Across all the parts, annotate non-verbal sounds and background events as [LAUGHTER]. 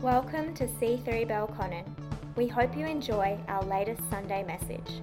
Welcome to C3 Belconnen. We hope you enjoy our latest Sunday message.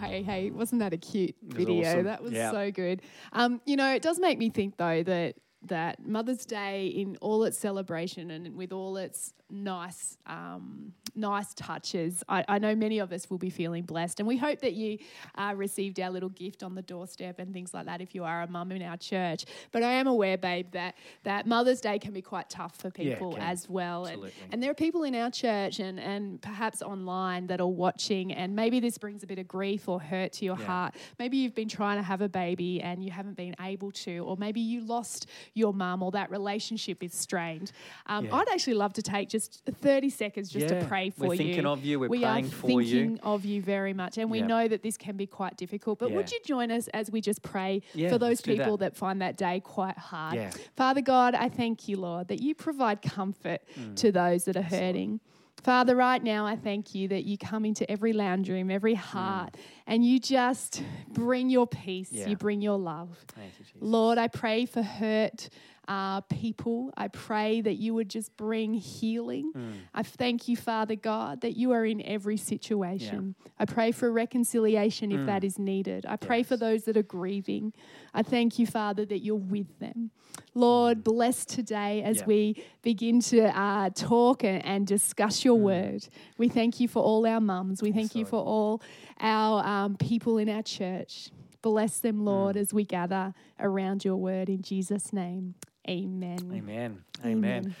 Hey, hey, wasn't that a cute video? awesome. That was Yeah. so good. Um, you know, it does make me think though that that Mother's Day in all its celebration and with all its nice um, nice touches, I, I know many of us will be feeling blessed, and we hope that you uh, received our little gift on the doorstep and things like that if you are a mum in our church. But I am aware, babe, that that Mother's Day can be quite tough for people can. as well, and, and there are people in our church and, and perhaps online that are watching, and maybe this brings a bit of grief or hurt to your Yeah. heart. Maybe you've been trying to have a baby and you haven't been able to, or maybe you lost your mum or that relationship is strained. Um, Yeah. I'd actually love to take just 30 seconds just to pray for you. We're thinking of you. We're we praying for you. thinking of you very much, and we Yeah. know that this can be quite difficult. But would you join us as we just pray Yeah, for those let's that. people that find that day quite hard? Yeah. Father God, I thank you, Lord, that you provide comfort Mm. to those that are hurting. Father, right now, I thank you that you come into every lounge room, every heart, and you just bring your peace, Mm. Yeah. you bring your love. Thank you, Jesus. Lord, I pray for hurt uh, people. I pray that you would just bring healing. Mm. I thank you, Father God, that you are in every situation. I pray for reconciliation if that is needed. I pray for Mm. Those that are grieving. I thank you, Father, that you're with them. Lord, bless today as Mm. Yeah. we begin to uh, talk and, and discuss your word. We thank you for all our mums. We thank you Mm. For all our um, people in our church. Bless them, Lord, Mm. as we gather around your word in Jesus' name. Amen. Amen. Amen.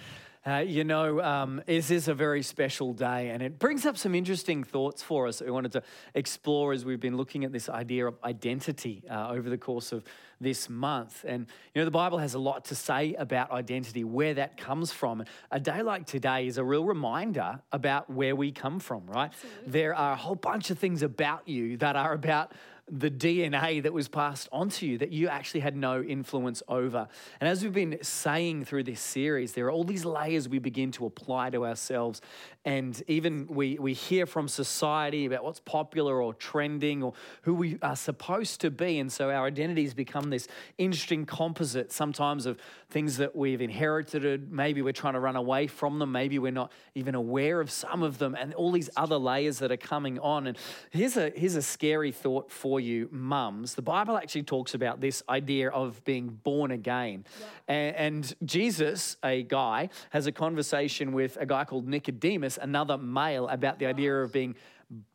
Uh, you know, um, this is a very special day, and it brings up some interesting thoughts for us that we wanted to explore as we've been looking at this idea of identity uh, over the course of this month. And, you know, the Bible has a lot to say about identity, where that comes from. A day like today is a real reminder about where we come from, right? There are a whole bunch of things about you that are about the DNA that was passed onto you that you actually had no influence over. And as we've been saying through this series, there are all these layers we begin to apply to ourselves. And even we, we hear from society about what's popular or trending or who we are supposed to be. And so our identities become this interesting composite sometimes of things that we've inherited. Maybe we're trying to run away from them. Maybe we're not even aware of some of them and all these other layers that are coming on. And here's a, here's a scary thought for you, mums. The Bible actually talks about this idea of being born again. And, and Jesus, a guy, has a conversation with a guy called Nicodemus, another male, about the idea of being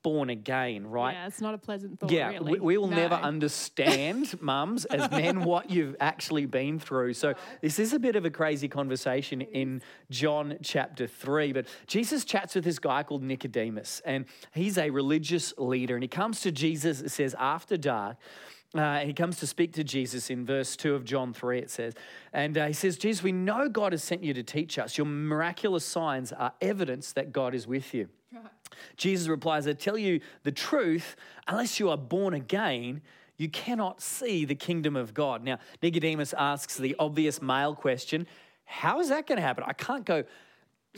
born again, right? Yeah, it's not a pleasant thought, Yeah, really. we, we will never understand, [LAUGHS] mums, as men, what you've actually been through. So, this is a bit of a crazy conversation in John chapter 3. But Jesus chats with this guy called Nicodemus, and he's a religious leader. And he comes to Jesus, it says, after dark. Uh, he comes to speak to Jesus in verse 2 of John 3, it says. And uh, he says, Jesus, we know God has sent you to teach us. Your miraculous signs are evidence that God is with you. [LAUGHS] Jesus replies, I tell you the truth, unless you are born again, you cannot see the kingdom of God. Now, Nicodemus asks the obvious male question How is that going to happen? I can't go.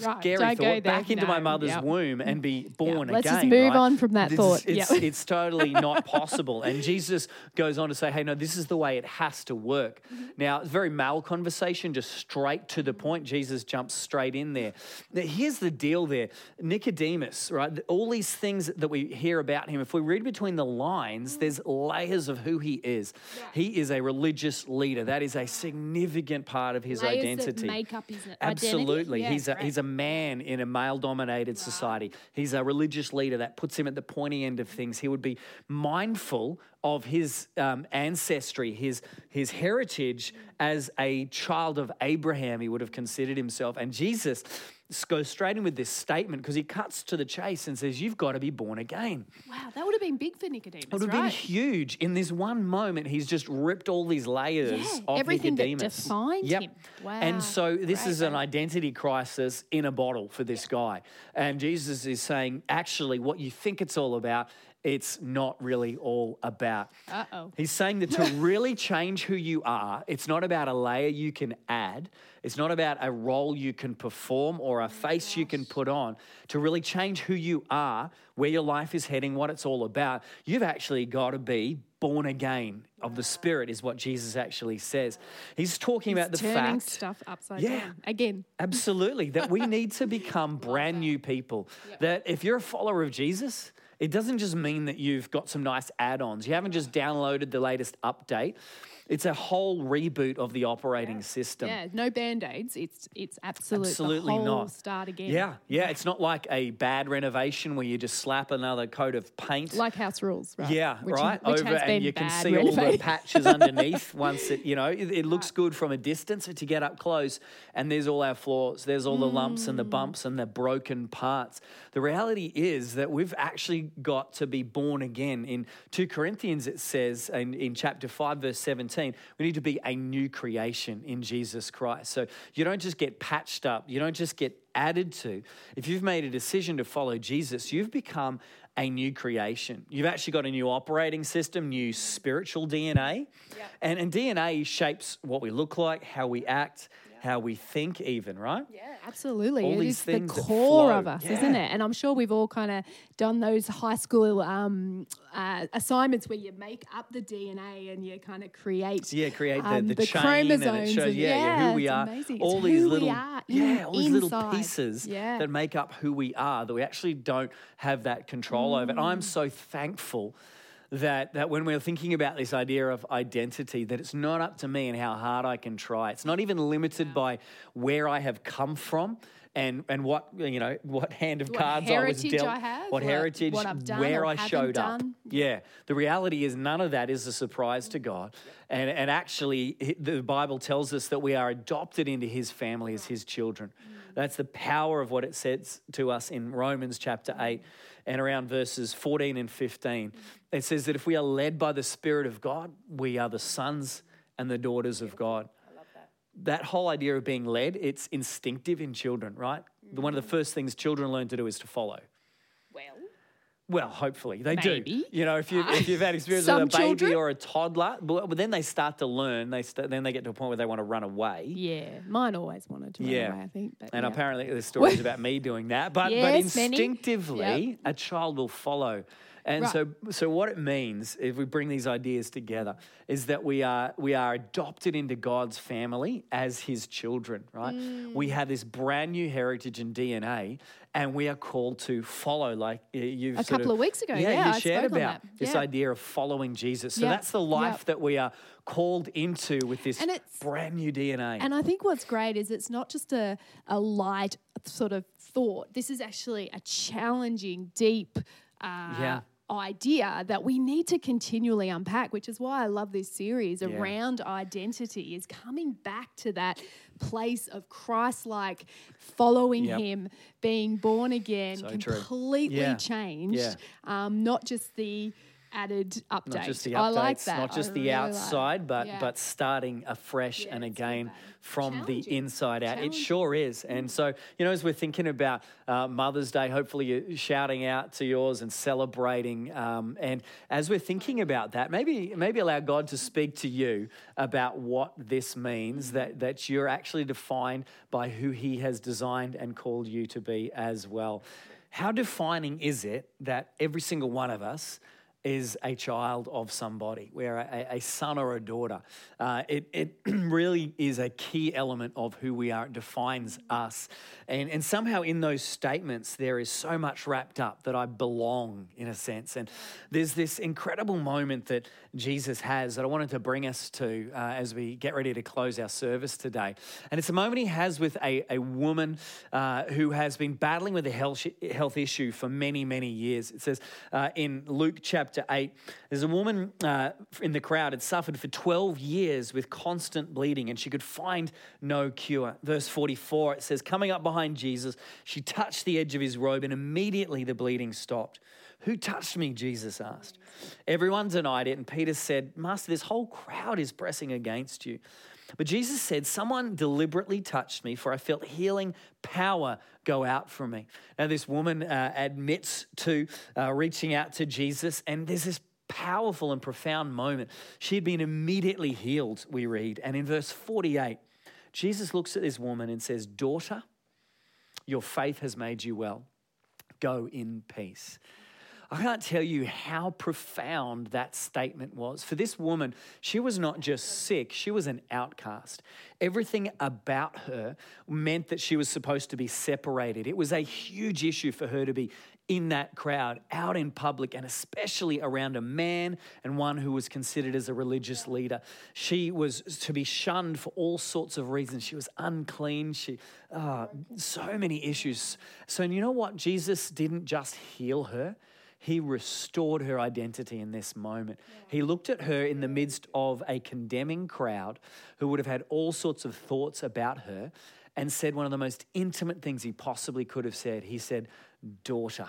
Right, Scary don't go thought back into my mother's yep. womb and be born let's again. just move right? on from that This thought. is- It's, Yep. it's totally not [LAUGHS] possible. And Jesus goes on to say, hey, no, this is the way it has to work. Mm-hmm. Now, it's a very male conversation, just straight to the point. Jesus jumps straight in there. Now, here's the deal there Nicodemus, right? All these things that we hear about him, if we read between the lines, there's layers of who he is. He is a religious leader. That is a significant part of his Layers identity. make up his identity? Absolutely. Yeah, he's a he's a man in a male dominated society. He's a religious leader that puts him at the pointy end of things. He would be mindful of his um, ancestry, his his heritage as a child of Abraham. He would have considered himself. And Jesus goes straight in with this statement because he cuts to the chase and says, "You've got to be born again." Wow, that would have been big for Nicodemus, It would have been huge. In this one moment, he's just ripped all these layers Yeah, of everything that Nicodemus. defined Yep. him. Wow, And so this great, is an identity crisis in a bottle for this guy. And Jesus is saying, actually, what you think it's all about it's not really all about. Uh oh. He's saying that to [LAUGHS] really change who you are, it's not about a layer you can add. It's not about a role you can perform or a face you can put on. To really change who you are, where your life is heading, what it's all about, you've actually got to be born again of the Spirit, is what Jesus actually says. He's talking about the turning fact. stuff upside Yeah. down again. [LAUGHS] Absolutely, that we need to become brand new people. That if you're a follower of Jesus, it doesn't just mean that you've got some nice add ons. You haven't just downloaded the latest update. It's a whole reboot of the operating system. Yeah, no band aids. It's it's absolute, Absolutely not. Start again. Yeah, yeah. It's not like a bad renovation where you just slap another coat of paint. like house rules, right? Yeah, Which, right. Over, and you can see all the patches underneath. [LAUGHS] Once it, you know, it, it looks good from a distance, but to get up close, and there's all our flaws. There's all the lumps and the Mm. bumps and the broken parts. The reality is that we've actually got to be born again. In two Corinthians, it says in, in chapter five, verse seventeen, we need to be a new creation in Jesus Christ. So you don't just get patched up. You don't just get added to. If you've made a decision to follow Jesus, you've become a new creation. You've actually got a new operating system, new spiritual DNA. And, and DNA shapes what we look like, how we act, how we think, even, right? Yeah, absolutely. All It these is the core of us, isn't it? And I'm sure we've all kind of done those high school um, uh, assignments where you make up the DNA and you kind of create. Yeah, create the, um, the, the chain chromosomes and it shows, and- yeah, yeah, who we are. amazing. All It's these who we little, are yeah, all these little pieces Yeah. that make up who we are that we actually don't have that control over. And I'm Mm. so thankful that that when we're thinking about this idea of identity, that it's not up to me and how hard I can try. It's not even limited by where I have come from. And, and what you know what hand of What cards I was dealt, I have, what what- heritage, what I've done where I showed up. done. Yeah, the reality is none of that is a surprise to God. And, and actually, the Bible tells us that we are adopted into his family as his children. Mm. That's the power of what it says to us in Romans chapter 8 and around verses 14 and 15. It says that if we are led by the Spirit of God, we are the sons and the daughters of God. That whole idea of being led, it's instinctive in children, right? One of the first things children learn to do is to follow. Well, hopefully they Maybe. do. You know, if you if you've had [LAUGHS] experience with a baby children. or a toddler, but, but then they start to learn. They st- then they get to a point where they want to run away. yeah, mine always wanted to run Yeah. away, I think. But And yeah. apparently, there's stories about me doing that. But but Yes, many. instinctively, a child will follow. And Right. so so what it means if we bring these ideas together is that we are we are adopted into God's family as His children. Right? Mm. We have this brand new heritage and DNA. And we are called to follow, like you've A couple of weeks ago, yeah, yeah, you I shared about that. this idea of following Jesus. So Yeah, that's the life yeah. that we are called into with this And it's- brand new DNA. And I think what's great is it's not just a, a light sort of thought. This is actually a challenging, deep uh, Yeah. Idea that we need to continually unpack, which is why I love this series Yeah. around identity, is coming back to that place of Christ like following Yep. Him, being born again, So completely changed, Yeah. um, not just the added update. not just the updates, I like that. not just I the really outside, that. but Yeah. but starting afresh Yeah, and again from the inside out. It sure is. And so you know, as we're thinking about uh, Mother's Day, hopefully you're shouting out to yours and celebrating. Um, and as we're thinking about that, maybe maybe allow God to speak to you about what this means. That that you're actually defined by who He has designed and called you to be as well. How defining is it that every single one of us is a child of somebody. We're a, a son or a daughter. Uh, it, it [CLEARS THROAT] really is a key element of who we are. It defines us. And, and somehow in those statements, there is so much wrapped up that I belong in a sense. And there's this incredible moment that Jesus has that I wanted to bring us to uh, as we get ready to close our service today. And it's a moment he has with a, a woman uh, who has been battling with a health, health issue for many, many years. It says uh, in Luke chapter 8, there's a woman uh, in the crowd had suffered for 12 years with constant bleeding and she could find no cure. Verse 44, it says, Coming up behind Jesus, she touched the edge of his robe and immediately the bleeding stopped. Who touched me? Jesus asked. Everyone denied it, and Peter said, Master, this whole crowd is pressing against you. But Jesus said, Someone deliberately touched me, for I felt healing power go out from me. Now, this woman uh, admits to uh, reaching out to Jesus, and there's this powerful and profound moment. She had been immediately healed, we read. And in verse 48, Jesus looks at this woman and says, Daughter, your faith has made you well. Go in peace. I can't tell you how profound that statement was. For this woman, she was not just sick, she was an outcast. Everything about her meant that she was supposed to be separated. It was a huge issue for her to be in that crowd, out in public, and especially around a man and one who was considered as a religious leader. She was to be shunned for all sorts of reasons. She was unclean. She, uh, so many issues. So, you know what? Jesus didn't just heal her, he restored her identity in this moment. He looked at her in the midst of a condemning crowd who would have had all sorts of thoughts about her and said one of the most intimate things he possibly could have said. He said, Daughter,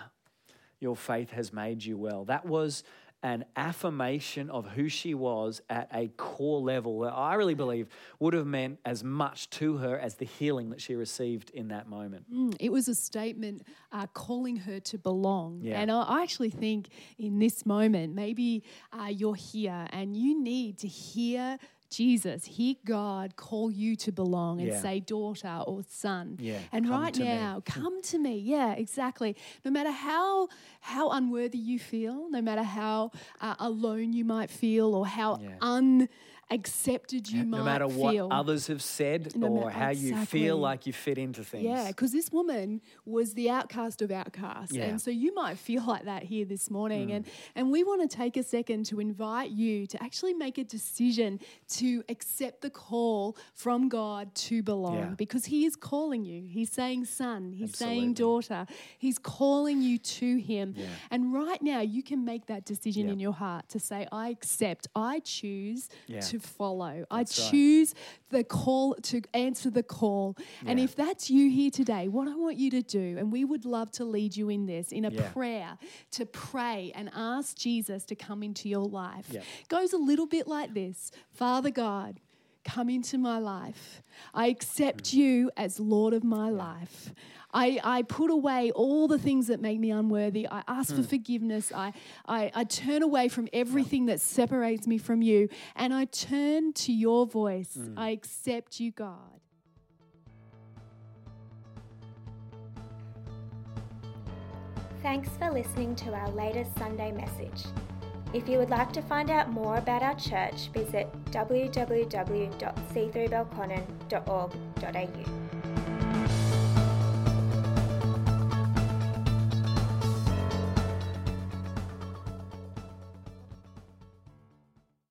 your faith has made you well. That was an affirmation of who she was at a core level that I really believe would have meant as much to her as the healing that she received in that moment. Mm, it was a statement uh, calling her to belong. Yeah. And I, actually think in this moment, maybe uh, you're here and you need to hear Jesus, hear God call you to belong and Yeah. say daughter or son. Yeah, And right to me. now, come to me. Yeah, exactly. No matter how how unworthy you feel, no matter how uh, alone you might feel or how Yeah. Unaccepted you might no matter what feel. others have said No or ma- how you feel like you fit into things. Yeah, because this woman was the outcast of outcasts. Yeah. Mm. And so you might feel like that here this morning. And, and we want to take a second to invite you to actually make a decision to accept the call from God to belong Yeah. because He is calling you. He's saying, son, He's saying, daughter. He's calling you to Him. Yeah. And right now, you can make that decision in your heart to say, I accept, I choose Yeah. To follow. I That's right. choose the call to answer the call. And if that's you here today, what I want you to do, and we would love to lead you in this, in a Yeah. prayer, to pray and ask Jesus to come into your life, Yeah. goes a little bit like this Father God, come into my life. I accept Mm. you as Lord of my life. I, I put away all the things that make me unworthy. I ask Mm. for forgiveness. I, I, I turn away from everything that separates me from you. And I turn to your voice. Mm. I accept you, God. Thanks for listening to our latest Sunday message. If you would like to find out more about our church, visit www.c3belconnen.org.au.